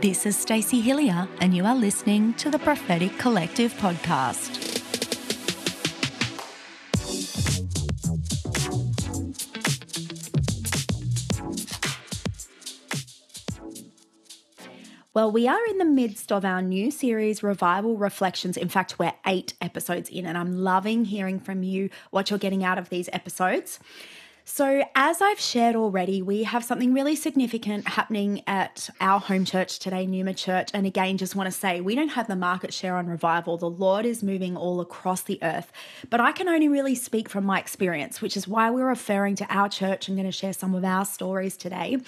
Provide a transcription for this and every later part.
This is Stacey Hilliar, and you are listening to the Prophetic Collective podcast. Well, we are in the midst of our new series, Revival Reflections. In fact, we're eight episodes in, and I'm loving hearing from you what you're getting out of these episodes. So, as I've shared already, we have something really significant happening at our home church today, Numa Church. And again, just want to say we don't have the market share on revival. The Lord is moving all across the earth. But I can only really speak from my experience, which is why we're referring to our church. I'm going to share some of our stories today.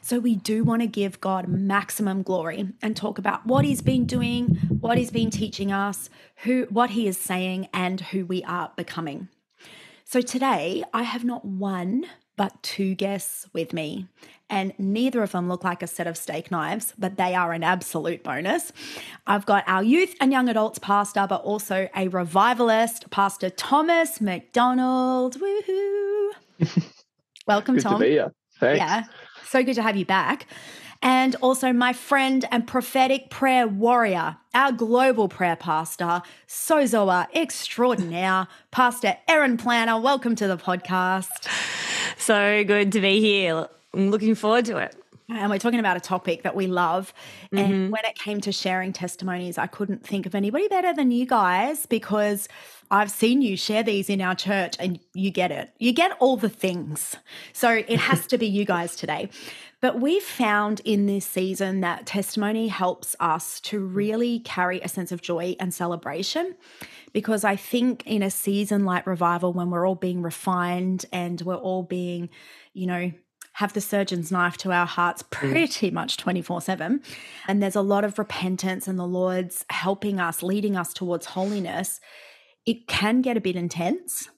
So, we do want to give God maximum glory and talk about what He's been doing, what He's been teaching us, who, what He is saying, and who we are becoming. So today I have not one, but two guests with me. And neither of them look like a set of steak knives, but they are an absolute bonus. I've got our youth and young adults pastor, but also a revivalist, Pastor Thomas McDonald. Woohoo! Welcome, good Tom. To be here. Thanks. Yeah, so good to have you back and also my friend and prophetic prayer warrior, our global prayer pastor, Sozoa extraordinaire, Pastor Erin Planner. Welcome to the podcast. So good to be here. I'm looking forward to it. And we're talking about a topic that we love. Mm-hmm. And when it came to sharing testimonies, I couldn't think of anybody better than you guys because I've seen you share these in our church and you get it. You get all the things. So it has to be you guys today. But we've found in this season that testimony helps us to really carry a sense of joy and celebration. Because I think in a season like revival, when we're all being refined and we're all being, you know, have the surgeon's knife to our hearts mm. pretty much 24 7. And there's a lot of repentance, and the Lord's helping us, leading us towards holiness. It can get a bit intense.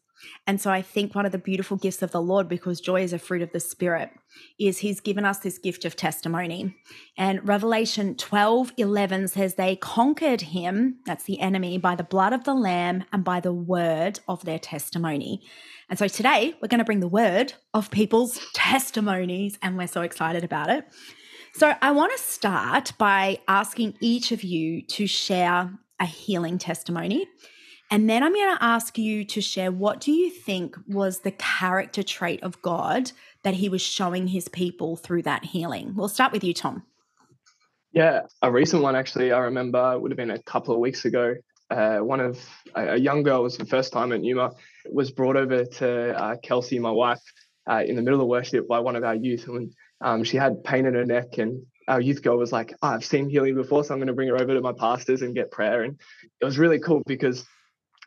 And so I think one of the beautiful gifts of the Lord, because joy is a fruit of the Spirit, is He's given us this gift of testimony. And Revelation 12 11 says, They conquered him, that's the enemy, by the blood of the Lamb and by the word of their testimony. And so today we're going to bring the word of people's testimonies, and we're so excited about it. So I want to start by asking each of you to share a healing testimony. And then I'm going to ask you to share what do you think was the character trait of God that he was showing his people through that healing? We'll start with you, Tom. Yeah, a recent one actually, I remember would have been a couple of weeks ago. Uh, one of a, young girl was the first time at Numa, was brought over to uh, Kelsey, my wife, uh, in the middle of worship by one of our youth. And um, she had pain in her neck and our youth girl was like, oh, I've seen healing before, so I'm going to bring her over to my pastors and get prayer. And it was really cool because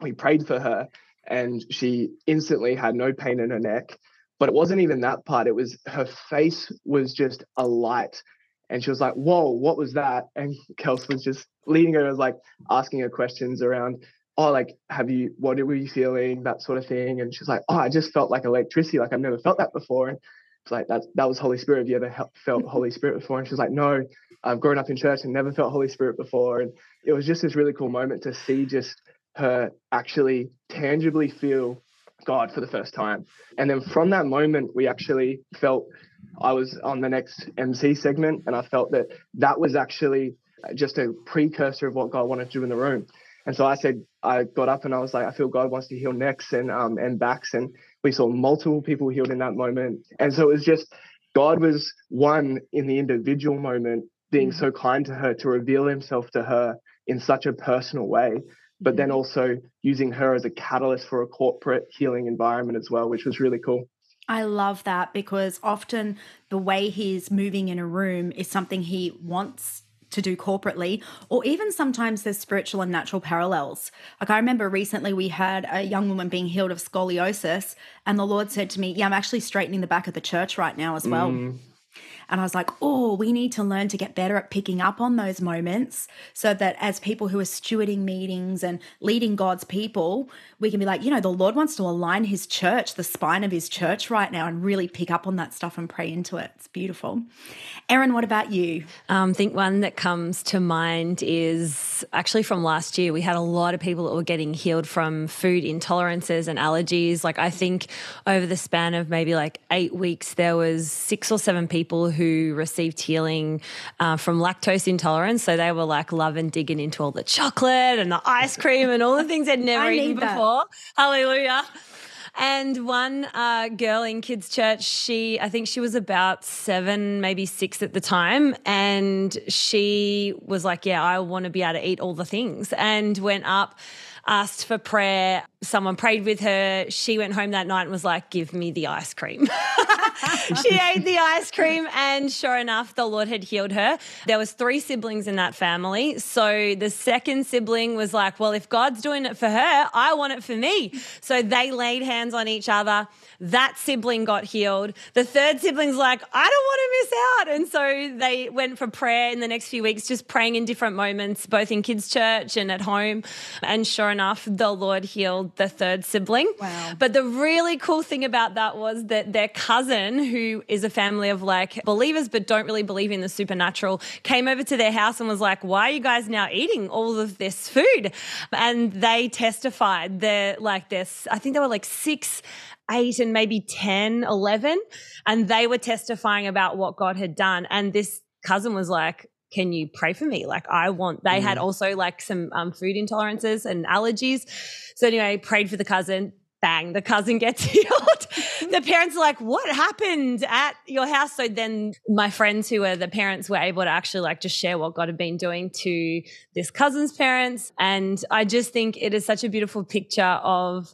we prayed for her and she instantly had no pain in her neck. But it wasn't even that part it was her face was just alight. And she was like whoa what was that? And kels was just leading her was like asking her questions around oh like have you what were you feeling? That sort of thing. And she's like oh i just felt like electricity like i've never felt that before. And it's like that that was holy spirit. Have you ever felt holy spirit before? And she's like no i've grown up in church and never felt holy spirit before. And it was just this really cool moment to see just her actually tangibly feel God for the first time. And then from that moment, we actually felt I was on the next MC segment, and I felt that that was actually just a precursor of what God wanted to do in the room. And so I said, I got up and I was like, I feel God wants to heal necks and um, and backs, and we saw multiple people healed in that moment. And so it was just God was one in the individual moment, being mm. so kind to her to reveal Himself to her in such a personal way but then also using her as a catalyst for a corporate healing environment as well, which was really cool. I love that because often the way he's moving in a room is something he wants to do corporately, or even sometimes there's spiritual and natural parallels. Like I remember recently we had a young woman being healed of scoliosis, and the Lord said to me, Yeah, I'm actually straightening the back of the church right now as well. Mm. And I was like, oh, we need to learn to get better at picking up on those moments so that as people who are stewarding meetings and leading God's people, we can be like, you know, the Lord wants to align his church, the spine of his church right now, and really pick up on that stuff and pray into it. It's beautiful. Erin, what about you? Um, I think one that comes to mind is actually from last year. We had a lot of people that were getting healed from food intolerances and allergies. Like, I think over the span of maybe like eight weeks, there was six or seven people who received healing uh, from lactose intolerance. So they were like loving digging into all the chocolate and the ice cream and all the things they'd never eaten before. Hallelujah. And one uh, girl in kids' church, she, I think she was about seven, maybe six at the time. And she was like, Yeah, I want to be able to eat all the things. And went up asked for prayer. Someone prayed with her. She went home that night and was like, Give me the ice cream. she ate the ice cream and sure enough the lord had healed her. There was three siblings in that family. So the second sibling was like well if god's doing it for her i want it for me. So they laid hands on each other. That sibling got healed. The third sibling's like i don't want to miss out. And so they went for prayer in the next few weeks just praying in different moments both in kids church and at home. And sure enough the lord healed the third sibling wow. but the really cool thing about that was that their cousin who is a family of like believers but don't really believe in the supernatural came over to their house and was like, Why are you guys now eating all of this food? And they testified they're like this, I think they were like six eight and maybe 10, 11. And they were testifying about what God had done. And this cousin was like, can you pray for me? Like, I want, they mm. had also like some um, food intolerances and allergies. So, anyway, prayed for the cousin bang, the cousin gets healed. the parents are like, what happened at your house? So then my friends who are the parents were able to actually like just share what God had been doing to this cousin's parents. And I just think it is such a beautiful picture of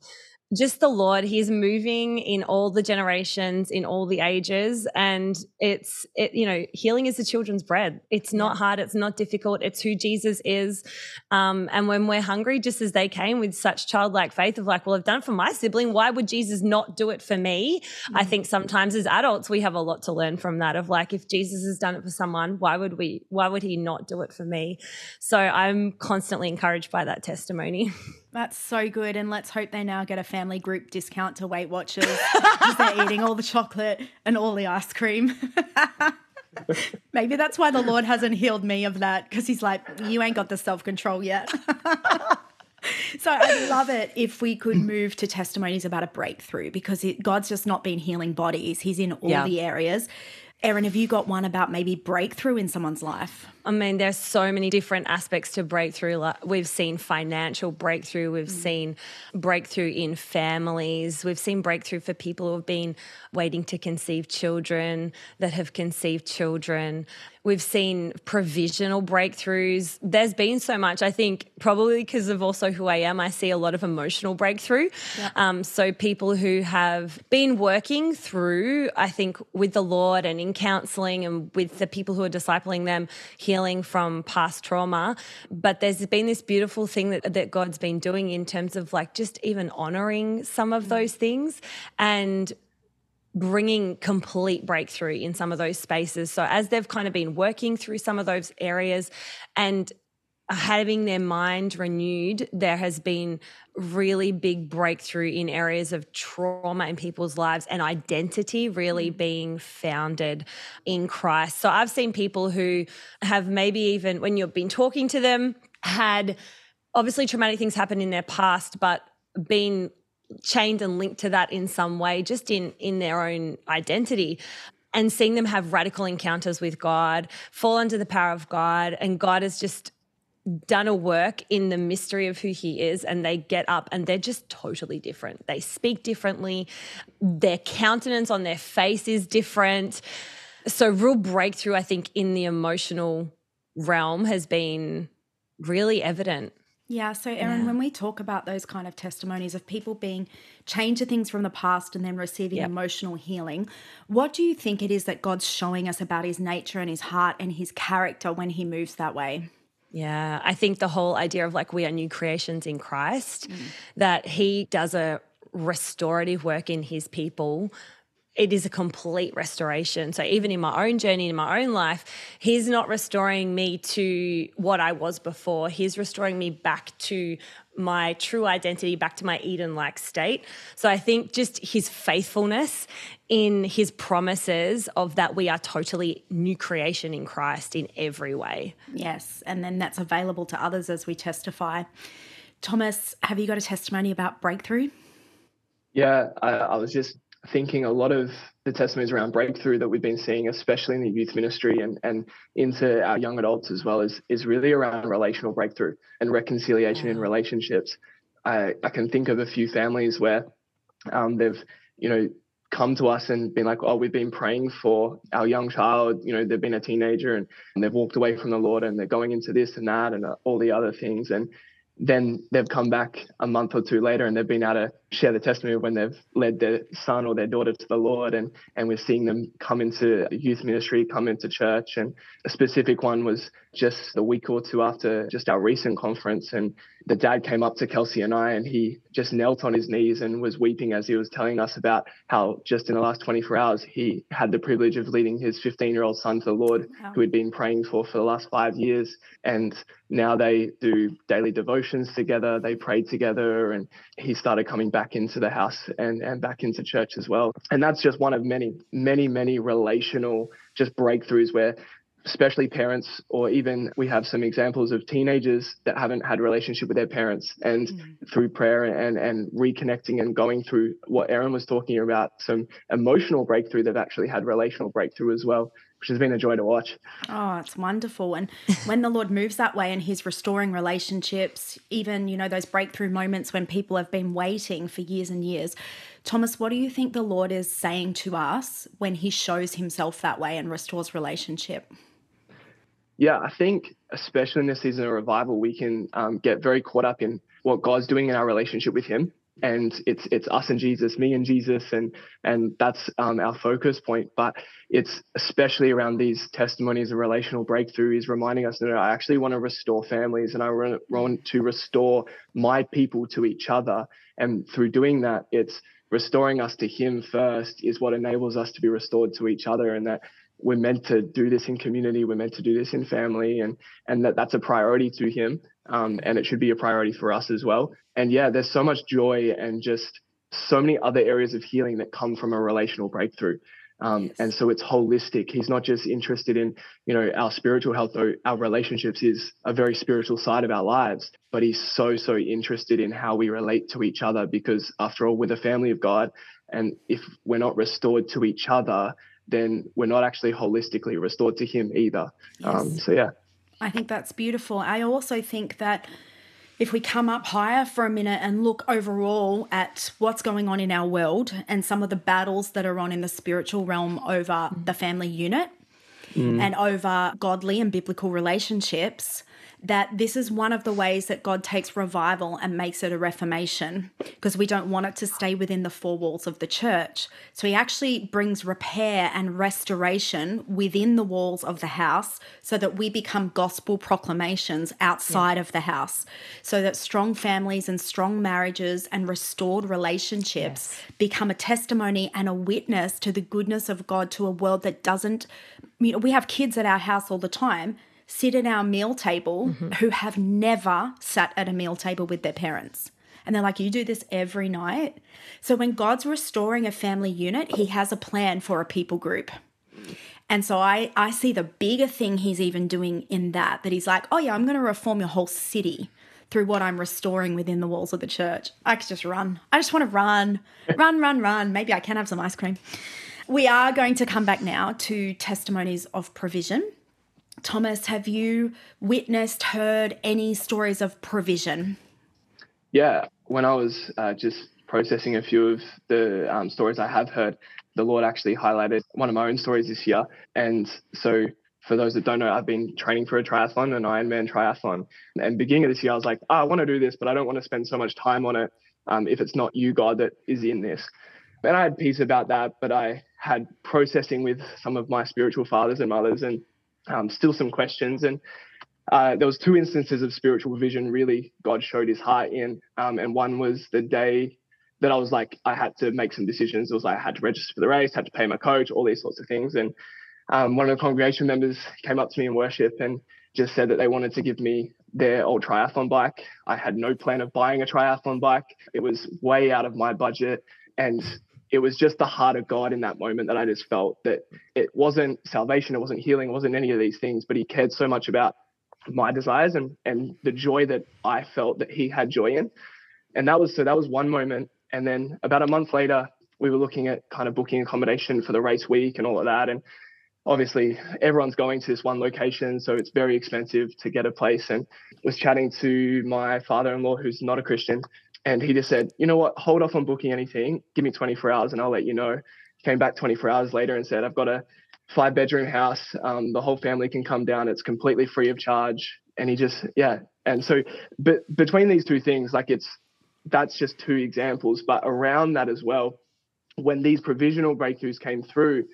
just the Lord, He's moving in all the generations, in all the ages. And it's, it, you know, healing is the children's bread. It's not hard, it's not difficult, it's who Jesus is. Um, and when we're hungry, just as they came with such childlike faith of like, well, I've done it for my sibling, why would Jesus not do it for me? Mm-hmm. I think sometimes as adults, we have a lot to learn from that of like, if Jesus has done it for someone, why would we, why would He not do it for me? So I'm constantly encouraged by that testimony. That's so good. And let's hope they now get a family group discount to Weight Watchers because they're eating all the chocolate and all the ice cream. Maybe that's why the Lord hasn't healed me of that because he's like, you ain't got the self control yet. so I love it if we could move to testimonies about a breakthrough because it, God's just not been healing bodies, He's in all yeah. the areas. Erin, have you got one about maybe breakthrough in someone's life? I mean, there's so many different aspects to breakthrough. We've seen financial breakthrough, we've mm. seen breakthrough in families, we've seen breakthrough for people who have been waiting to conceive children, that have conceived children. We've seen provisional breakthroughs. There's been so much. I think probably because of also who I am, I see a lot of emotional breakthrough. Yep. Um, so people who have been working through, I think, with the Lord and in counseling and with the people who are discipling them, healing from past trauma. But there's been this beautiful thing that, that God's been doing in terms of like just even honoring some of mm. those things and bringing complete breakthrough in some of those spaces. So, as they've kind of been working through some of those areas and having their mind renewed, there has been really big breakthrough in areas of trauma in people's lives and identity really mm. being founded in Christ. So, I've seen people who have maybe even when you've been talking to them, had obviously traumatic things happen in their past, but been chained and linked to that in some way, just in in their own identity. And seeing them have radical encounters with God, fall under the power of God, and God has just done a work in the mystery of who he is and they get up and they're just totally different. They speak differently. Their countenance on their face is different. So real breakthrough I think in the emotional realm has been really evident yeah. So, Erin, yeah. when we talk about those kind of testimonies of people being chained to things from the past and then receiving yep. emotional healing, what do you think it is that God's showing us about his nature and his heart and his character when he moves that way? Yeah. I think the whole idea of like we are new creations in Christ, mm. that he does a restorative work in his people it is a complete restoration. So even in my own journey, in my own life, he's not restoring me to what I was before. He's restoring me back to my true identity, back to my Eden like state. So I think just his faithfulness in his promises of that we are totally new creation in Christ in every way. Yes. And then that's available to others as we testify. Thomas, have you got a testimony about breakthrough? Yeah, I, I was just thinking a lot of the testimonies around breakthrough that we've been seeing, especially in the youth ministry and, and into our young adults as well, is, is really around relational breakthrough and reconciliation in relationships. I, I can think of a few families where um, they've, you know, come to us and been like, oh, we've been praying for our young child. You know, they've been a teenager and, and they've walked away from the Lord and they're going into this and that and uh, all the other things. And then they've come back a month or two later and they've been able to share the testimony when they've led their son or their daughter to the Lord and and we're seeing them come into youth ministry, come into church. And a specific one was just a week or two after just our recent conference and the dad came up to Kelsey and I and he just knelt on his knees and was weeping as he was telling us about how just in the last 24 hours he had the privilege of leading his 15 year old son to the Lord wow. who he'd been praying for for the last five years and now they do daily devotions together they pray together and he started coming back into the house and and back into church as well and that's just one of many many many relational just breakthroughs where especially parents or even we have some examples of teenagers that haven't had a relationship with their parents and mm-hmm. through prayer and and reconnecting and going through what Erin was talking about some emotional breakthrough they've actually had relational breakthrough as well which has been a joy to watch. Oh, it's wonderful. And when the Lord moves that way and He's restoring relationships, even, you know, those breakthrough moments when people have been waiting for years and years. Thomas, what do you think the Lord is saying to us when He shows Himself that way and restores relationship? Yeah, I think especially in this season of revival, we can um, get very caught up in what God's doing in our relationship with Him, and it's it's us and Jesus, me and Jesus, and and that's um, our focus point. But it's especially around these testimonies of relational breakthrough is reminding us that I actually want to restore families, and I want to restore my people to each other, and through doing that, it's restoring us to Him first is what enables us to be restored to each other, and that we're meant to do this in community we're meant to do this in family and and that that's a priority to him um, and it should be a priority for us as well and yeah there's so much joy and just so many other areas of healing that come from a relational breakthrough um, yes. and so it's holistic he's not just interested in you know our spiritual health though our relationships is a very spiritual side of our lives but he's so so interested in how we relate to each other because after all we're the family of god and if we're not restored to each other then we're not actually holistically restored to Him either. Yes. Um, so, yeah. I think that's beautiful. I also think that if we come up higher for a minute and look overall at what's going on in our world and some of the battles that are on in the spiritual realm over the family unit mm. and over godly and biblical relationships, that this is one of the ways that God takes revival and makes it a reformation because we don't want it to stay within the four walls of the church. So he actually brings repair and restoration within the walls of the house so that we become gospel proclamations outside yeah. of the house. So that strong families and strong marriages and restored relationships yes. become a testimony and a witness to the goodness of God to a world that doesn't you know we have kids at our house all the time sit at our meal table mm-hmm. who have never sat at a meal table with their parents. And they're like, You do this every night. So when God's restoring a family unit, He has a plan for a people group. And so I, I see the bigger thing He's even doing in that, that He's like, Oh, yeah, I'm going to reform your whole city through what I'm restoring within the walls of the church. I could just run. I just want to run, run, run, run. Maybe I can have some ice cream. We are going to come back now to testimonies of provision. Thomas, have you witnessed, heard any stories of provision? Yeah, when I was uh, just processing a few of the um, stories I have heard, the Lord actually highlighted one of my own stories this year. And so, for those that don't know, I've been training for a triathlon, an Ironman triathlon. And beginning of this year, I was like, oh, I want to do this, but I don't want to spend so much time on it um, if it's not you, God, that is in this. And I had peace about that, but I had processing with some of my spiritual fathers and mothers, and um, still some questions. And uh, there was two instances of spiritual vision really God showed his heart in. Um, and one was the day that I was like, I had to make some decisions. It was like I had to register for the race, had to pay my coach, all these sorts of things. And um, one of the congregation members came up to me in worship and just said that they wanted to give me their old triathlon bike. I had no plan of buying a triathlon bike. It was way out of my budget. And it was just the heart of God in that moment that I just felt that it wasn't salvation, it wasn't healing, it wasn't any of these things, but He cared so much about my desires and and the joy that I felt that He had joy in. And that was so that was one moment. And then about a month later, we were looking at kind of booking accommodation for the race week and all of that. And obviously everyone's going to this one location so it's very expensive to get a place and was chatting to my father-in-law who's not a christian and he just said you know what? Hold off on booking anything. Give me 24 hours and i'll let you know. Came back 24 hours later and said i've got a five bedroom house. Um, the whole family can come down. It's completely free of charge. And he just yeah. And so but between these two things like it's that's just two examples. But around that as well when these provisional breakthroughs came through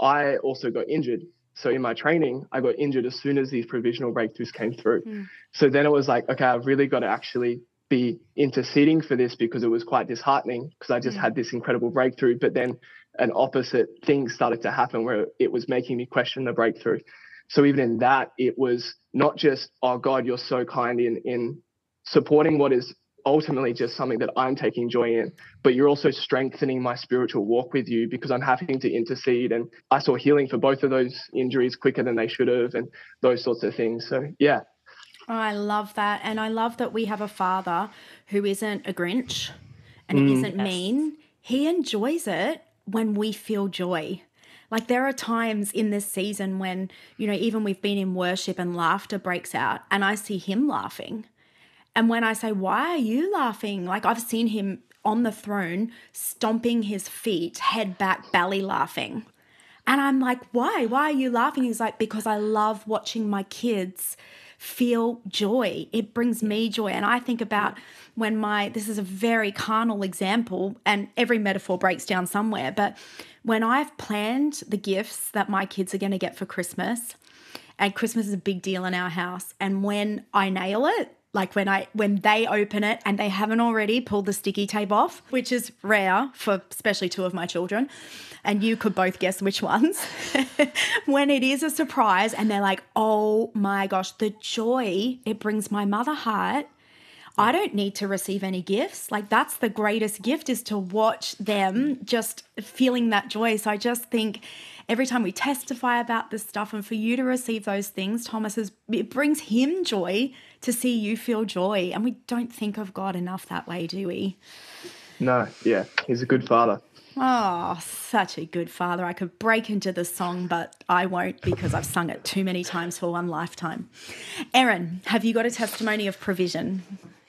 I also got injured. So in my training, I got injured as soon as these provisional breakthroughs came through. Mm. So then it was like, okay, I've really got to actually be interceding for this because it was quite disheartening because I just mm. had this incredible breakthrough. But then an opposite thing started to happen where it was making me question the breakthrough. So even in that, it was not just, oh God, you're so kind in in supporting what is ultimately just something that I'm taking joy in. But you're also strengthening my spiritual walk with you because I'm having to intercede. And I saw healing for both of those injuries quicker than they should have, and those sorts of things. So, yeah. I love that. And I love that we have a father who isn't a Grinch and mm, isn't yes. mean. He enjoys it when we feel joy. Like there are times in this season when, you know, even we've been in worship and laughter breaks out and I see him laughing and when I say, Why are you laughing? Like I've seen him on the throne, stomping his feet, head back, belly laughing. And I'm like, Why? Why are you laughing? He's like, Because I love watching my kids feel joy. It brings me joy. And I think about when my, this is a very carnal example, and every metaphor breaks down somewhere, but when I've planned the gifts that my kids are going to get for Christmas, and Christmas is a big deal in our house, and when I nail it, like when I when they open it and they haven't already pulled the sticky tape off, which is rare for especially two of my children, and you could both guess which ones. when it is a surprise and they're like, "Oh my gosh, the joy it brings my mother heart." I don't need to receive any gifts. Like that's the greatest gift is to watch them just feeling that joy. So I just think every time we testify about this stuff and for you to receive those things, Thomas, is, it brings him joy to see you feel joy. And we don't think of God enough that way, do we? No, yeah, he's a good father. Oh, such a good father. I could break into the song, but I won't because I've sung it too many times for one lifetime. Erin, have you got a testimony of provision?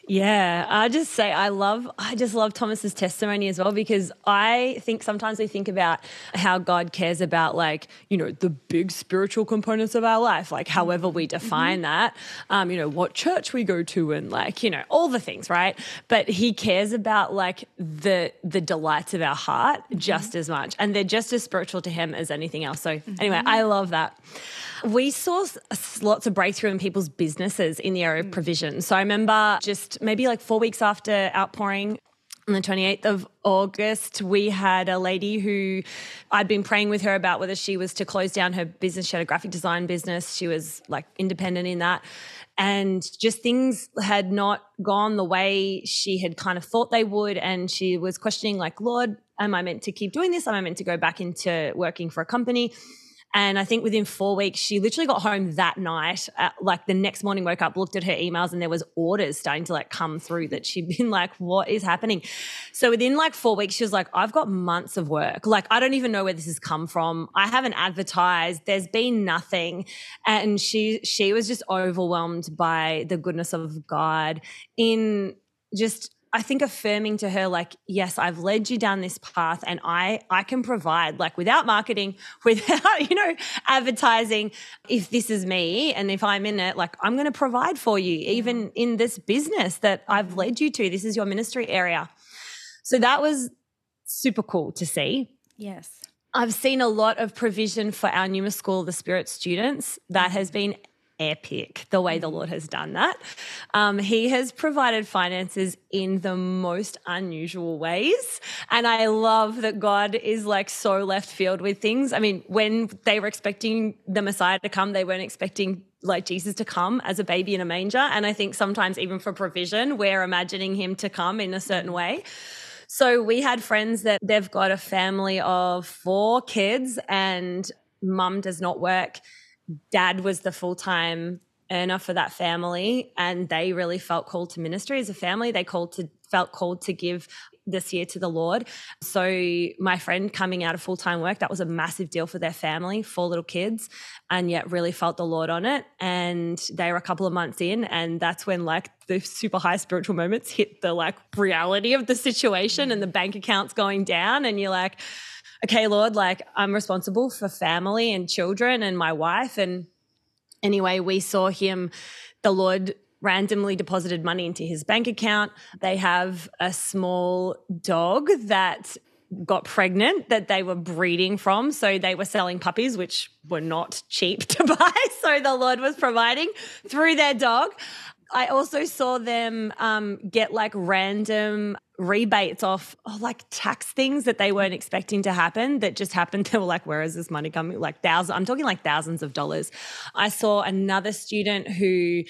Yeah, I just say I love I just love Thomas's testimony as well because I think sometimes we think about how God cares about like you know the big spiritual components of our life, like however we define mm-hmm. that, um, you know what church we go to and like you know all the things, right? But He cares about like the the delights of our heart mm-hmm. just as much, and they're just as spiritual to Him as anything else. So mm-hmm. anyway, I love that. We saw lots of breakthrough in people's businesses in the area of mm. provision. So I remember just maybe like four weeks after outpouring, on the 28th of August, we had a lady who I'd been praying with her about whether she was to close down her business. She had a graphic design business. She was like independent in that. And just things had not gone the way she had kind of thought they would. And she was questioning, like, Lord, am I meant to keep doing this? Am I meant to go back into working for a company? And I think within four weeks, she literally got home that night. At, like the next morning, woke up, looked at her emails, and there was orders starting to like come through that she'd been like, "What is happening?" So within like four weeks, she was like, "I've got months of work. Like I don't even know where this has come from. I haven't advertised. There's been nothing." And she she was just overwhelmed by the goodness of God in just I think affirming to her like yes I've led you down this path and I I can provide like without marketing without you know advertising if this is me and if I'm in it like I'm going to provide for you even in this business that I've led you to. This is your ministry area. So that was super cool to see. Yes. I've seen a lot of provision for our Numa School of the Spirit students that mm-hmm. has been epic the way the Lord has done that. Um, he has provided finances in the most unusual ways. And I love that God is like so left field with things. I mean, when they were expecting the Messiah to come, they weren't expecting like Jesus to come as a baby in a manger. And I think sometimes, even for provision, we're imagining him to come in a certain way. So we had friends that they've got a family of four kids and mum does not work dad was the full time earner for that family, and they really felt called to ministry as a family. They called to felt called to give this year to the Lord. So, my friend coming out of full time work, that was a massive deal for their family, four little kids, and yet really felt the Lord on it. And they were a couple of months in, and that's when like the super high spiritual moments hit the like reality of the situation and the bank accounts going down. And you're like, okay, Lord, like I'm responsible for family and children and my wife. And anyway, we saw him, the Lord randomly deposited money into his bank account. They have a small dog that got pregnant that they were breeding from. So they were selling puppies, which were not cheap to buy. So the Lord was providing through their dog. I also saw them um, get like random rebates off oh, like tax things that they weren't expecting to happen that just happened. They were like, where is this money coming? Like thousands, I'm talking like thousands of dollars. I saw another student who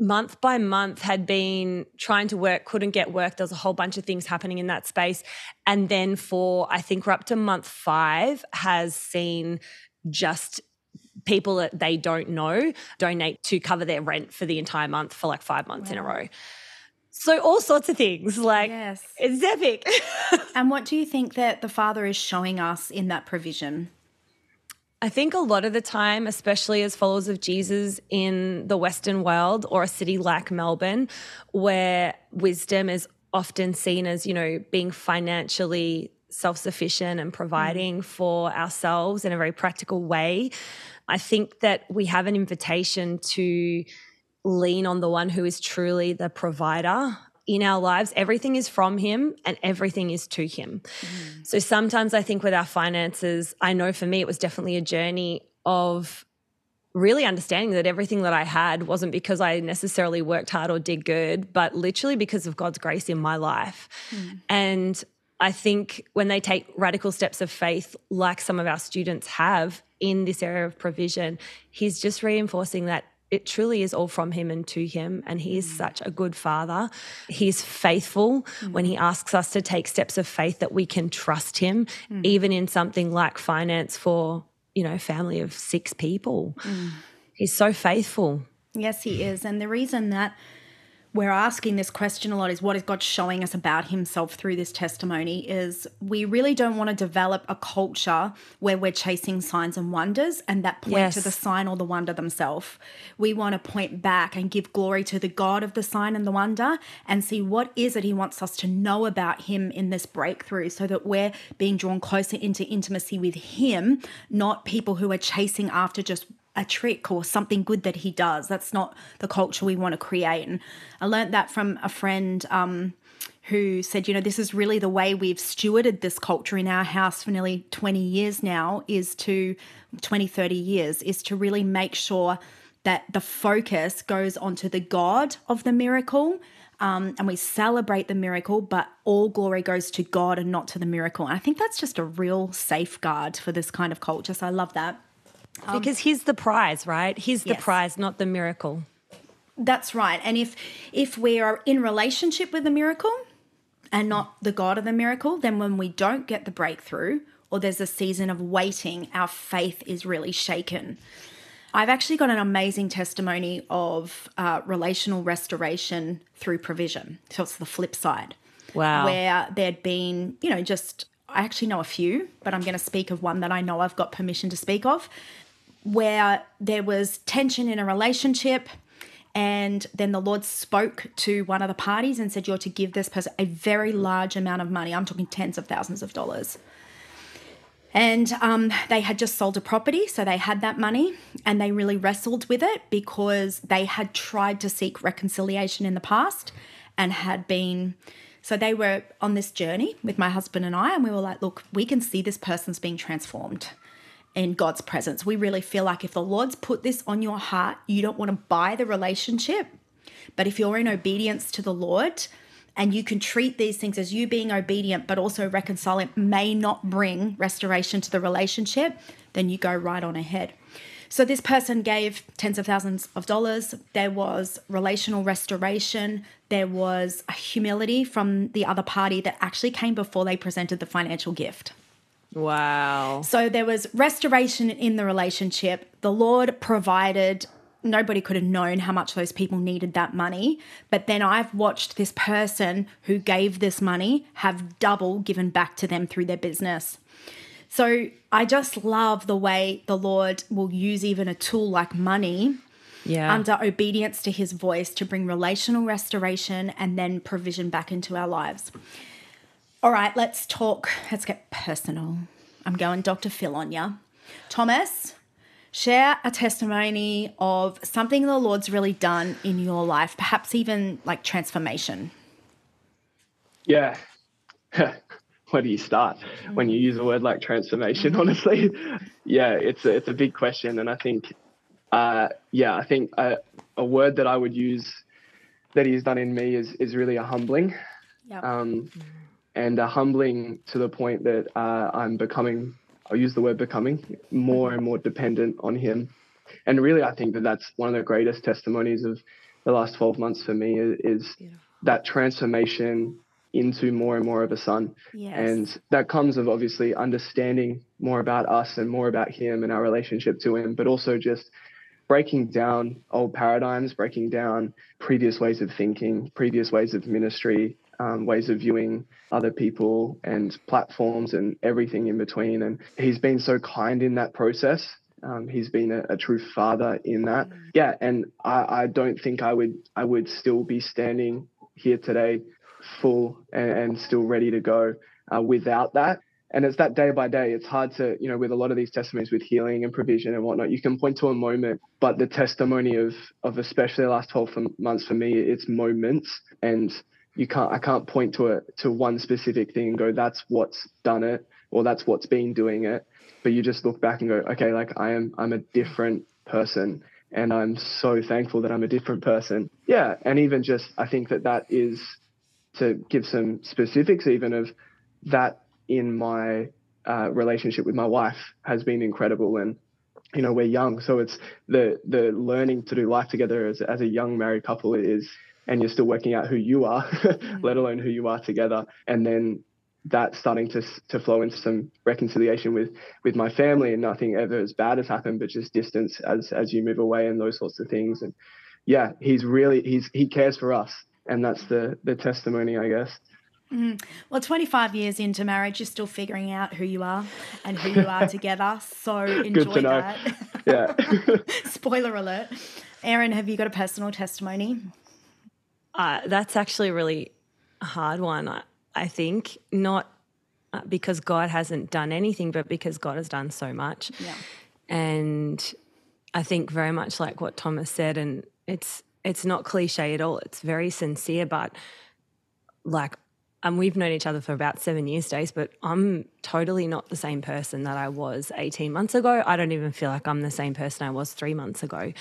month by month had been trying to work, couldn't get work. There was a whole bunch of things happening in that space. And then for, I think we're up to month five, has seen just people that they don't know donate to cover their rent for the entire month for like five months wow. in a row. So all sorts of things like yes. it's epic. and what do you think that the Father is showing us in that provision? I think a lot of the time, especially as followers of Jesus in the Western world or a city like Melbourne, where wisdom is often seen as, you know, being financially self sufficient and providing mm. for ourselves in a very practical way, I think that we have an invitation to lean on the one who is truly the provider in our lives. Everything is from him and everything is to him. Mm. So sometimes I think with our finances, I know for me, it was definitely a journey of really understanding that everything that I had wasn't because I necessarily worked hard or did good, but literally because of God's grace in my life. Mm. And I think when they take radical steps of faith, like some of our students have in this area of provision, he's just reinforcing that it truly is all from him and to him. And he is mm. such a good father. He's faithful mm. when he asks us to take steps of faith that we can trust him, mm. even in something like finance for, you know, a family of six people. Mm. He's so faithful. Yes, he is. And the reason that we're asking this question a lot is what is God showing us about himself through this testimony is we really don't want to develop a culture where we're chasing signs and wonders and that point yes. to the sign or the wonder themselves. We want to point back and give glory to the God of the sign and the wonder and see what is it he wants us to know about him in this breakthrough so that we're being drawn closer into intimacy with him, not people who are chasing after just a trick or something good that he does. That's not the culture we want to create. And I learned that from a friend um, who said, you know, this is really the way we've stewarded this culture in our house for nearly 20 years now, is to 20, 30 years, is to really make sure that the focus goes onto the God of the miracle. Um, and we celebrate the miracle, but all glory goes to God and not to the miracle. And I think that's just a real safeguard for this kind of culture. So I love that. Um, because he's the prize, right? He's the yes. prize, not the miracle. That's right. And if if we are in relationship with the miracle and not the God of the miracle, then when we don't get the breakthrough or there's a season of waiting, our faith is really shaken. I've actually got an amazing testimony of uh, relational restoration through provision. So it's the flip side. Wow. Where there'd been, you know, just, I actually know a few, but I'm going to speak of one that I know I've got permission to speak of where there was tension in a relationship and then the Lord spoke to one of the parties and said, You're to give this person a very large amount of money. I'm talking tens of thousands of dollars. And um, they had just sold a property, so they had that money and they really wrestled with it because they had tried to seek reconciliation in the past and had been. So they were on this journey with my husband and I, and we were like, Look, we can see this person's being transformed in God's presence. We really feel like if the Lord's put this on your heart, you don't want to buy the relationship. But if you're in obedience to the Lord and you can treat these things as you being obedient, but also reconciling may not bring restoration to the relationship, then you go right on ahead. So this person gave tens of thousands of dollars. There was relational restoration. There was a humility from the other party that actually came before they presented the financial gift. Wow. So there was restoration in the relationship. The Lord provided nobody could have known how much those people needed that money. But then I've watched this person who gave this money have double given back to them through their business. So I just love the way the Lord will use even a tool like money Yeah. under obedience to his voice to bring relational restoration and then provision back into our lives. All right, let's talk. Let's get personal. I'm going Dr. Phil on ya. Thomas, share a testimony of something the Lord's really done in your life, perhaps even like transformation. Yeah. Where do you start when you use a word like transformation? Honestly, yeah, it's a, it's a big question, and I think, uh, yeah, I think a, a word that I would use that He's done in me is is really a humbling, Yeah. um, and a humbling to the point that uh, I'm becoming. I'll use the word becoming more and more dependent on Him, and really, I think that that's one of the greatest testimonies of the last 12 months for me is, is that transformation into more and more of a son. yes. And that comes of obviously understanding more about us and more about him and our relationship to him, but also just breaking down old paradigms, breaking down previous ways of thinking, previous ways of ministry, um, ways of viewing other people and platforms and everything in between. And he's been so kind in that process. Um, he's been a, a true father in that. Yeah, and I, I don't think I would I would still be standing here today full and, and still ready to go uh, without that. And it's that day by day. It's hard to, you know, with a lot of these testimonies with healing and provision and whatnot, you can point to a moment, but the testimony of of especially the last 12 months for me, it's moments and you can't I can't point to it to one specific thing and go, that's what's done it or that's what's been doing it. But you just look back and go, okay, like I am I'm a different person and I'm so thankful that I'm a different person. Yeah, and even just I think that that is to give some specifics even of that in my uh, relationship with my wife has been incredible and you know we're young so it's the the learning to do life together as, as a young married couple is and you're still working out who you are mm. let alone who you are together. And then that starting to to flow into some reconciliation with with my family. And nothing ever as bad has happened but just distance as as you move away and those sorts of things. And yeah he's really he's he cares for us. And that's the the testimony i guess. Mm-hmm. Well, 25 years into marriage, you're still figuring out who you are and who you are together. So enjoy that. yeah. Spoiler alert. Erin, have you got a personal testimony? Uh, that's actually a really hard one, I, I think. Not uh, because God hasn't done anything, but because God has done so much. Yeah. And I think very much like what Thomas said, and it's it's not cliche at all. It's very sincere, but like um, we've known each other for about seven years, Days, but I'm totally not the same person that I was 18 months ago. I don't even feel like I'm the same person I was three months ago.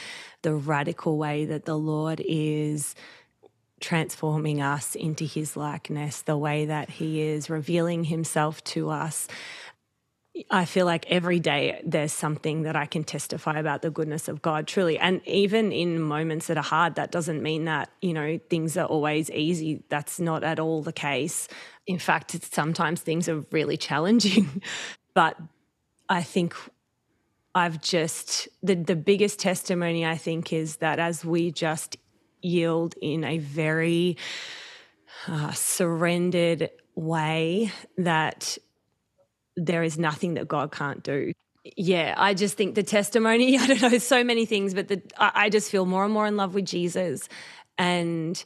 The radical way that the Lord is transforming us into his likeness, the way that he is revealing himself to us. I feel like every day there's something that I can testify about the goodness of God, truly. And even in moments that are hard, that doesn't mean that, you know, things are always easy. That's not at all the case. In fact, sometimes things are really challenging. but I think I've just, the, the biggest testimony I think is that as we just yield in a very uh, surrendered way, that there is nothing that God can't do. Yeah, I just think the testimony, I don't know, so many things, but the, I, I just feel more and more in love with Jesus and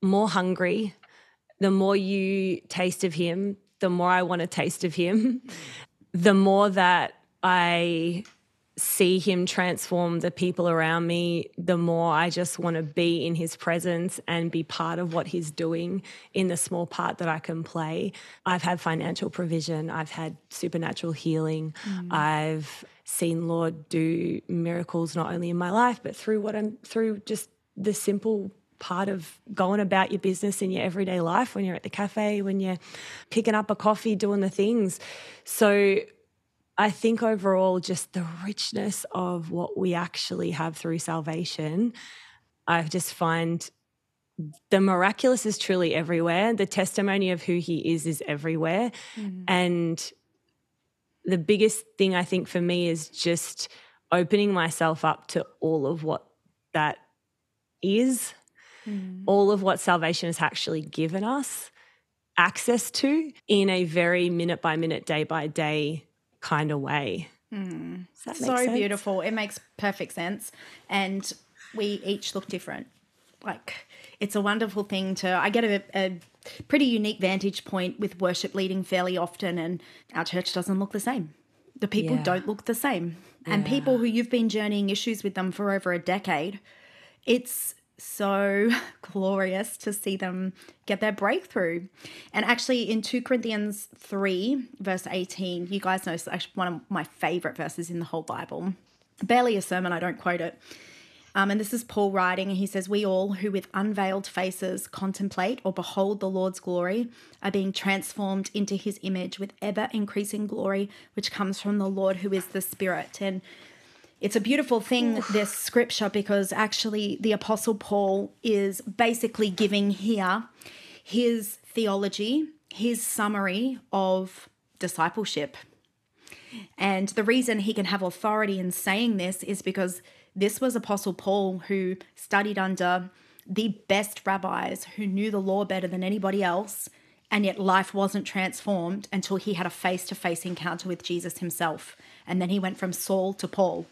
more hungry. The more you taste of Him, the more I want to taste of Him, the more that I see him transform the people around me, the more I just want to be in his presence and be part of what he's doing in the small part that I can play. I've had financial provision, I've had supernatural healing, mm. I've seen Lord do miracles not only in my life but through what I'm through just the simple part of going about your business in your everyday life when you're at the cafe, when you're picking up a coffee, doing the things. So I think overall, just the richness of what we actually have through salvation, I just find the miraculous is truly everywhere. The testimony of who he is is everywhere. And the biggest thing I think for me is just opening myself up to all of what that is, mm. all of what salvation has actually given us access to in a very minute by minute, day by day kind of way. Mm. So beautiful. It makes perfect sense. And we each look different. Like, it's a wonderful thing to, I get a, a pretty unique vantage point with worship leading fairly often, and our church doesn't look the same. The people yeah. don't look the same. Yeah. And people who you've been journeying issues with them for over a decade, it's so glorious to see them get their breakthrough. And actually, in 2 Corinthians 3, verse 18, you guys know it's actually one of my favorite verses in the whole Bible. Barely a sermon, I don't quote it. Um, and this is Paul writing, and he says, We all who with unveiled faces contemplate or behold the Lord's glory are being transformed into his image with ever increasing glory, which comes from the Lord who is the Spirit. And it's a beautiful thing, this scripture, because actually the Apostle Paul is basically giving here his theology, his summary of discipleship. And the reason he can have authority in saying this is because this was Apostle Paul who studied under the best rabbis who knew the law better than anybody else, and yet life wasn't transformed until he had a face to face encounter with Jesus himself. And then he went from Saul to Paul.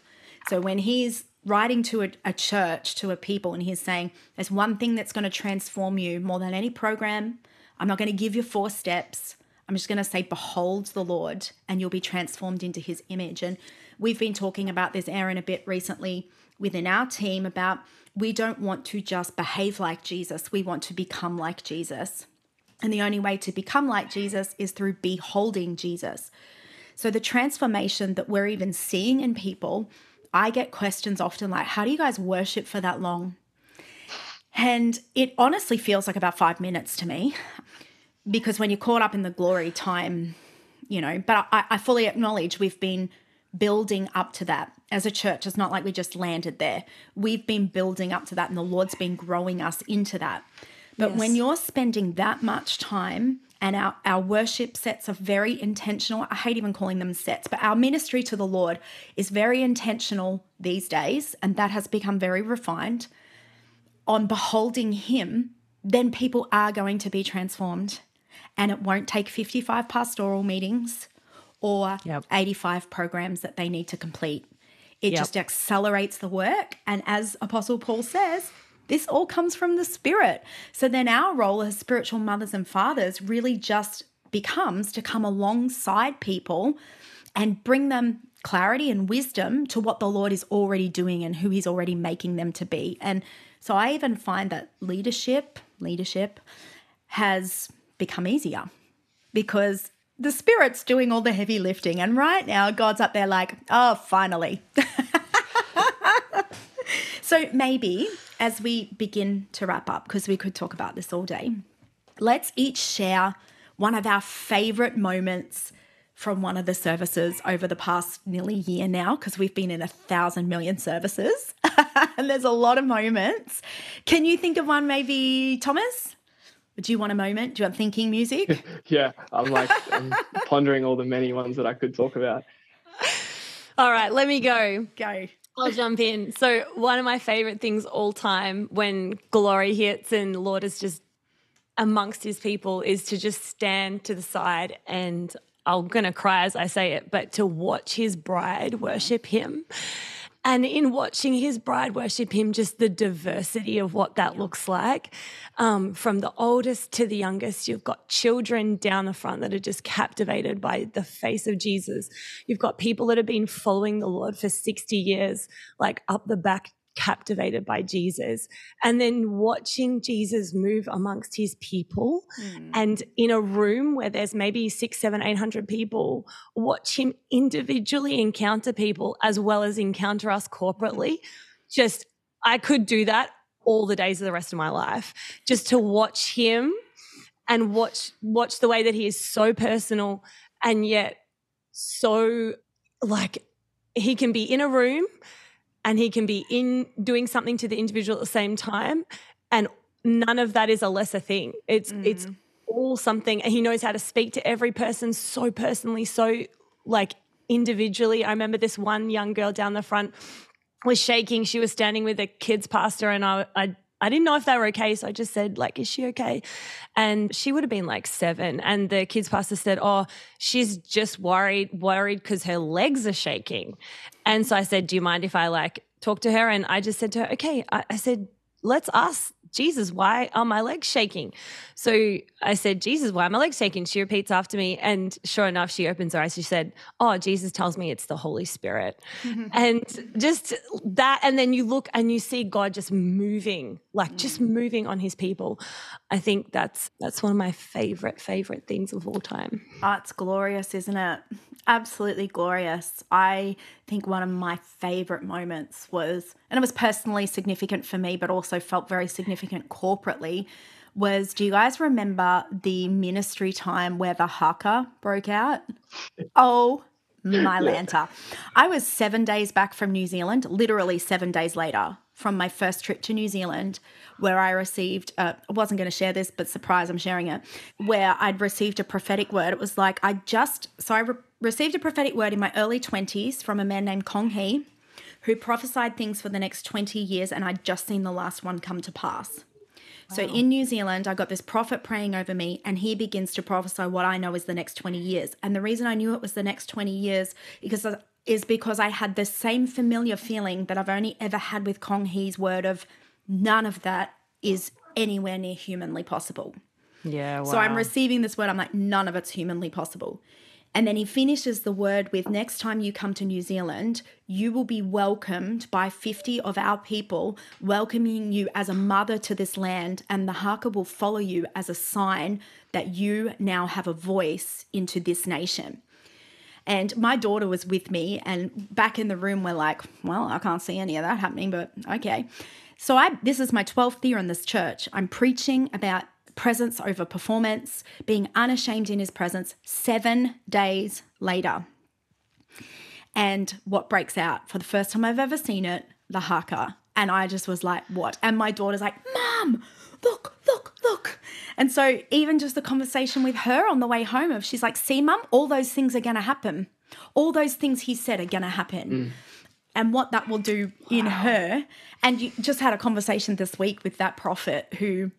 So when he's writing to a, a church, to a people, and he's saying, There's one thing that's going to transform you more than any program. I'm not going to give you four steps. I'm just going to say, Behold the Lord, and you'll be transformed into his image. And we've been talking about this, Erin, a bit recently within our team about we don't want to just behave like Jesus, we want to become like Jesus. And the only way to become like Jesus is through beholding Jesus. So, the transformation that we're even seeing in people, I get questions often like, How do you guys worship for that long? And it honestly feels like about five minutes to me because when you're caught up in the glory time, you know, but I, I fully acknowledge we've been building up to that as a church. It's not like we just landed there. We've been building up to that, and the Lord's been growing us into that. But yes. when you're spending that much time, and our, our worship sets are very intentional. I hate even calling them sets, but our ministry to the Lord is very intentional these days, and that has become very refined on beholding Him. Then people are going to be transformed, and it won't take 55 pastoral meetings or yep. 85 programs that they need to complete. It yep. just accelerates the work. And as Apostle Paul says, this all comes from the Spirit. So then our role as spiritual mothers and fathers really just becomes to come alongside people and bring them clarity and wisdom to what the Lord is already doing and who He's already making them to be. And so I even find that leadership, leadership has become easier because the Spirit's doing all the heavy lifting. And right now, God's up there like, oh, finally. so maybe as we begin to wrap up, because we could talk about this all day, let's each share one of our favorite moments from one of the services over the past nearly year now, because we've been in a thousand million services and there's a lot of moments. Can you think of one, maybe, Thomas? Do you want a moment? Do you want thinking music? yeah, I'm like I'm pondering all the many ones that I could talk about. All right, let me go. Go. I'll jump in. So one of my favorite things all time when glory hits and Lord is just amongst his people is to just stand to the side and I'm going to cry as I say it, but to watch his bride worship him and in watching his bride worship him, just the diversity of what that looks like. Um, from the oldest to the youngest, you've got children down the front that are just captivated by the face of Jesus. You've got people that have been following the Lord for 60 years, like up the back captivated by Jesus and then watching Jesus move amongst his people mm. and in a room where there's maybe six, seven, eight hundred people, watch him individually encounter people as well as encounter us corporately. Just, I could do that all the days of the rest of my life just to watch him and watch watch the way that he is so personal and yet so like he can be in a room and he can be in doing something to the individual at the same time and none of that is a lesser thing it's mm. it's all something and he knows how to speak to every person so personally so like individually. I remember this one young girl down the front was shaking. She was standing with a kids pastor, and I, I I didn't know if they were okay, so I just said, like, is she okay? And she would have been like seven. And the kids pastor said, Oh, she's just worried, worried because her legs are shaking. And so I said, Do you mind if I like talk to her? And I just said to her, Okay, I, I said, let's ask Jesus, why are my legs shaking? So I said, Jesus, why are my legs shaking? She repeats after me. And sure enough, she opens her eyes. She said, Oh, Jesus tells me it's the Holy Spirit. and just that. And then you look and you see God just moving, like just mm. moving on his people. I think that's that's one of my favorite, favorite things of all time. Oh, it's glorious, isn't it? Absolutely glorious. I think one of my favorite moments was, and it was personally significant for me, but also felt very significant corporately, was do you guys remember the ministry time where the haka broke out? Oh, my Lanta. I was seven days back from New Zealand, literally seven days later from my first trip to New Zealand, where I received, uh, I wasn't going to share this, but surprise, I'm sharing it, where I'd received a prophetic word. It was like I just, so I re- received a prophetic word in my early 20s from a man named Kong Hee, who prophesied things for the next 20 years, and I'd just seen the last one come to pass. Wow. So in New Zealand, I got this prophet praying over me, and he begins to prophesy what I know is the next 20 years. And the reason I knew it was the next 20 years because is because I had the same familiar feeling that I've only ever had with Kong Hee's word of none of that is anywhere near humanly possible. Yeah. Wow. So I'm receiving this word. I'm like, none of it's humanly possible. And then he finishes the word with next time you come to New Zealand, you will be welcomed by 50 of our people, welcoming you as a mother to this land. And the haka will follow you as a sign that you now have a voice into this nation. And my daughter was with me, and back in the room, we're like, well, I can't see any of that happening, but okay. So I this is my 12th year in this church. I'm preaching about presence over performance, being unashamed in his presence 7 days later. And what breaks out for the first time I've ever seen it, the haka. And I just was like, what? And my daughter's like, Mom, look, look, look. And so even just the conversation with her on the way home of she's like, see, mum, all those things are gonna happen. All those things he said are gonna happen. Mm. And what that will do wow. in her. And you just had a conversation this week with that prophet who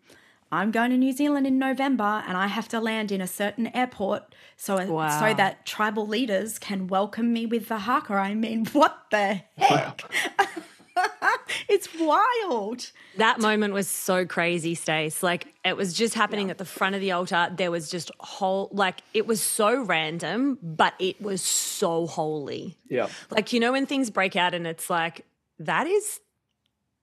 I'm going to New Zealand in November and I have to land in a certain airport so wow. so that tribal leaders can welcome me with the haka. I mean, what the heck? Wow. it's wild. That moment was so crazy, Stace. Like it was just happening yeah. at the front of the altar. There was just whole like it was so random, but it was so holy. Yeah. Like you know when things break out and it's like that is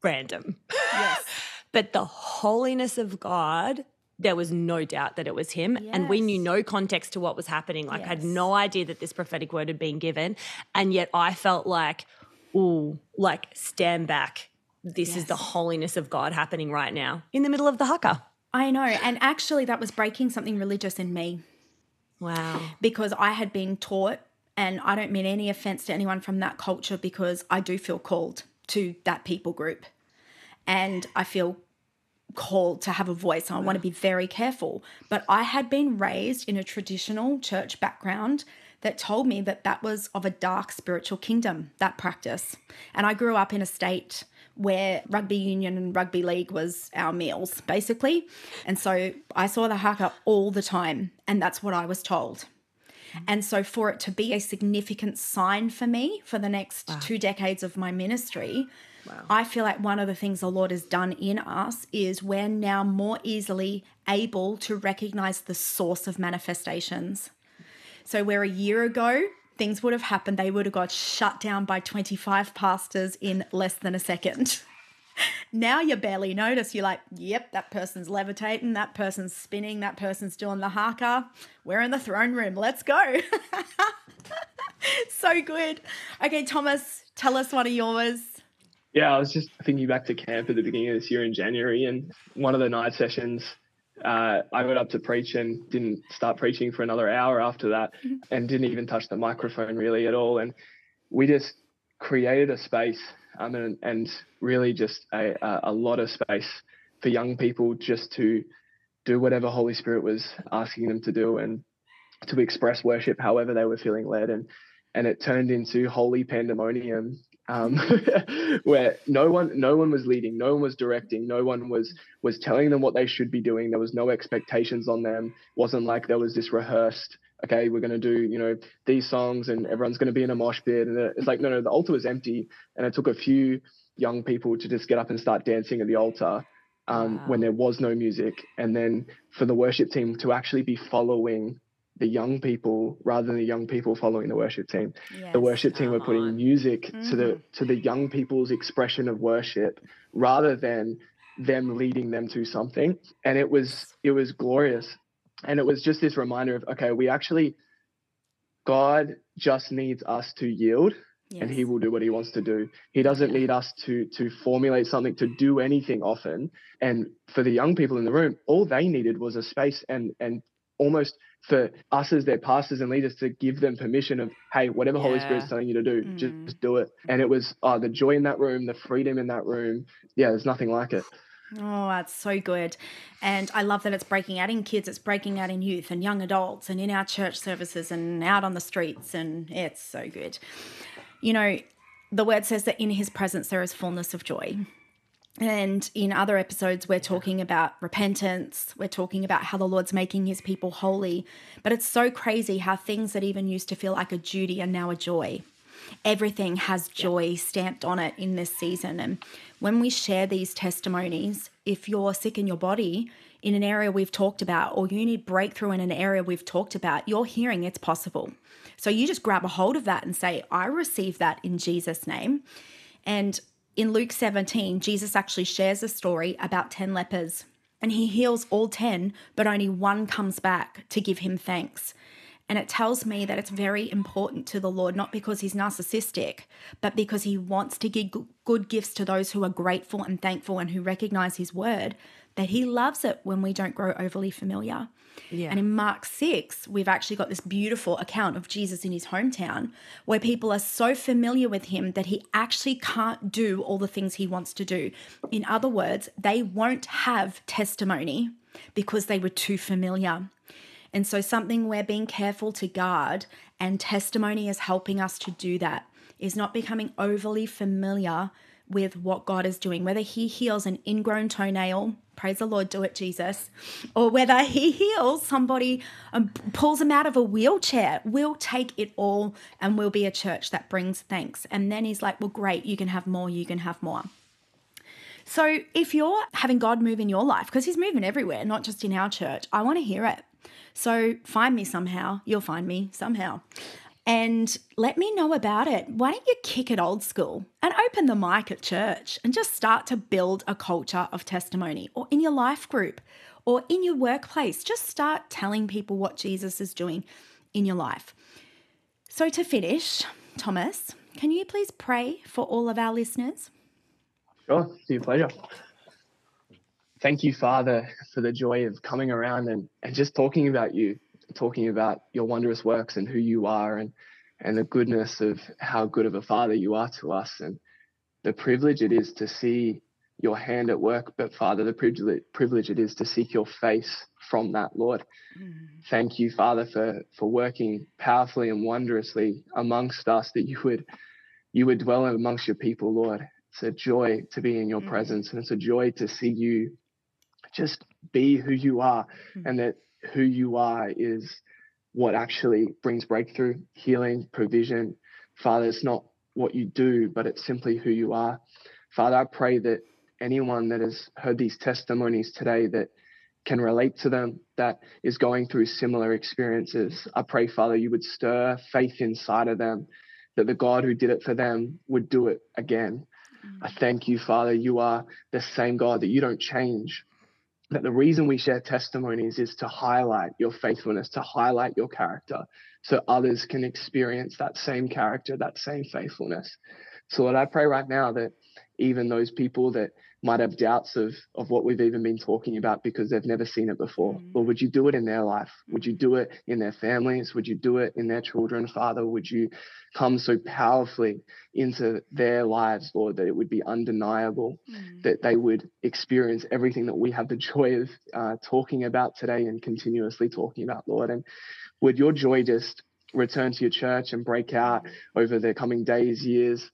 random. Yes. but the holiness of God there was no doubt that it was him. Yes. And we knew no context to what was happening. Like, yes. I had no idea that this prophetic word had been given. And yet I felt like, ooh, like stand back. This yes. is the holiness of God happening right now in the middle of the haka. I know. And actually, that was breaking something religious in me. Wow. Because I had been taught, and I don't mean any offense to anyone from that culture because I do feel called to that people group. And I feel called to have a voice. I want to be very careful. But I had been raised in a traditional church background that told me that that was of a dark spiritual kingdom, that practice. And I grew up in a state where rugby union and rugby league was our meals, basically. And so I saw the haka all the time, and that's what I was told. And so, for it to be a significant sign for me for the next wow. two decades of my ministry, I feel like one of the things the Lord has done in us is we're now more easily able to recognize the source of manifestations. So, where a year ago things would have happened, they would have got shut down by 25 pastors in less than a second. now you barely notice. You're like, yep, that person's levitating, that person's spinning, that person's doing the haka. We're in the throne room. Let's go. so good. Okay, Thomas, tell us one of yours. Yeah, I was just thinking back to camp at the beginning of this year in January, and one of the night sessions, uh, I got up to preach and didn't start preaching for another hour after that mm-hmm. and didn't even touch the microphone really at all. And we just created a space um, and, and really just a, a lot of space for young people just to do whatever Holy Spirit was asking them to do and to express worship however they were feeling led. And and it turned into holy pandemonium um, where no one no one was leading no one was directing no one was was telling them what they should be doing. There was no expectations on them. It wasn't like there was this rehearsed okay we're going to do you know these songs and everyone's going to be in a mosh pit. And it's like no no the altar was empty. And it took a few young people to just get up and start dancing at the altar um, wow. when there was no music. And then for the worship team to actually be following the young people rather than the young people following the worship team. Yes, the worship team were putting on. music mm. to the mm-hmm. to the young people's expression of worship rather than them leading them to something. And it was it was glorious. And it was just this reminder of okay, we actually God just needs us to yield yes. and he will do what he wants to do. He doesn't need us to to formulate something to do anything often. And for the young people in the room, all they needed was a space and and almost for us as their pastors and leaders to give them permission of, hey, whatever yeah. Holy Spirit's telling you to do, mm. just, just, do it. And it was oh, the joy in that room, the freedom in that room. Yeah, there's nothing like it. Oh, that's so good. And I love that it's breaking out in kids, it's breaking out in youth and young adults and in our church services and out on the streets. And it's so good. You know, the word says that in his presence there is fullness of joy. And in other episodes, we're talking about repentance. We're talking about how the Lord's making his people holy. But it's so crazy how things that even used to feel like a duty are now a joy. Everything has joy stamped on it in this season. And when we share these testimonies, if you're sick in your body in an area we've talked about, or you need breakthrough in an area we've talked about, you're hearing it's possible. So you just grab a hold of that and say, I receive that in Jesus' name. And in Luke 17, Jesus actually shares a story about 10 lepers and he heals all 10, but only one comes back to give him thanks. And it tells me that it's very important to the Lord, not because he's narcissistic, but because he wants to give good gifts to those who are grateful and thankful and who recognize his word, that he loves it when we don't grow overly familiar. Yeah. And in Mark 6, we've actually got this beautiful account of Jesus in his hometown where people are so familiar with him that he actually can't do all the things he wants to do. In other words, they won't have testimony because they were too familiar. And so, something we're being careful to guard, and testimony is helping us to do that, is not becoming overly familiar with what God is doing, whether He heals an ingrown toenail praise the Lord, do it, Jesus, or whether He heals somebody and pulls them out of a wheelchair, we'll take it all and we'll be a church that brings thanks. And then He's like, well, great, you can have more, you can have more. So if you're having God move in your life, because He's moving everywhere, not just in our church, I want to hear it. So find me somehow. You'll find me somehow and let me know about it. Why don't you kick it old school and open the mic at church and just start to build a culture of testimony or in your life group or in your workplace? Just start telling people what Jesus is doing in your life. So, to finish, Thomas, can you please pray for all of our listeners? Sure, it's your pleasure. Thank you, Father, for the joy of coming around and, and just talking about you talking about your wondrous works and who you are and and the goodness of how good of a father you are to us and the privilege it is to see your hand at work but father the privilege privilege it is to seek your face from that lord mm. thank you father for for working powerfully and wondrously amongst us that you would you would dwell amongst your people lord it's a joy to be in your mm. presence and it's a joy to see you just be who you are mm. and that who you are is what actually brings breakthrough, healing, provision. Father, it's not what you do, but it's simply who you are. Father, I pray that anyone that has heard these testimonies today that can relate to them, that is going through similar experiences, I pray, Father, you would stir faith inside of them, that the God who did it for them would do it again. Mm. I thank you, Father. You are the same God that you don't change that the reason we share testimonies is to highlight your faithfulness, to highlight your character, so others can experience that same character, that same faithfulness. So, Lord, I pray right now that even those people that might have doubts of of what we've even been talking about because they've never seen it before. Mm. Lord, would you do it in their life? Would you do it in their families? Would you do it in their children, Father? Would you come so powerfully into their lives, Lord, that it would be undeniable, mm. that they would experience everything that we have the joy of uh, talking about today and continuously talking about, Lord. And would your joy just return to your church and break out over the coming days, years.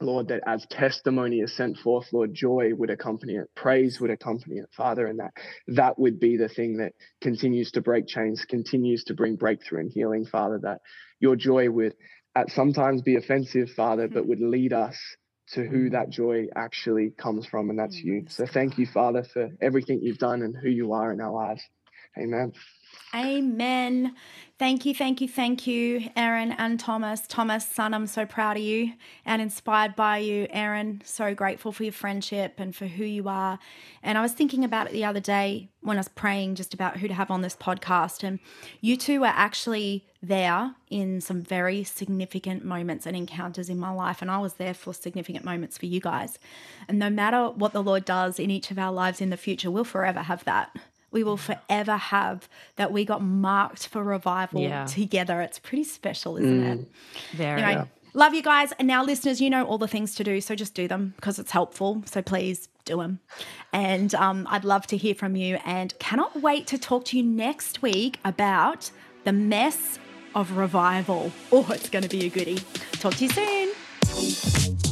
Lord, that as testimony is sent forth, Lord, joy would accompany it, praise would accompany it, Father, and that that would be the thing that continues to break chains, continues to bring breakthrough and healing, Father, that your joy would at sometimes be offensive, Father, but hmm. would lead us to who hmm. that joy actually comes from, and that's hmm, you. So thank you, Father, for everything you've done and who you are in our lives. Amen. Amen. Thank you, thank you, thank you, Erin and Thomas. Thomas, son, I'm so proud of you and inspired by you. Erin, so grateful for your friendship and for who you are. And I was thinking about it the other day when I was praying just about who to have on this podcast. And you two were actually there in some very significant moments and encounters in my life. And I was there for significant moments for you guys. And no matter what the Lord does in each of our lives in the future, we'll forever have that we will forever have that we got marked for revival yeah. together. It's pretty special, isn't mm. it? Very. Anyway, yeah. love you guys. And now, listeners, you know all the things to do, so just do them because it's helpful. So please do them. And um, I'd love to hear from you and cannot wait to talk to you next week about the mess of revival. Oh, it's going to be a goodie. Talk to you soon.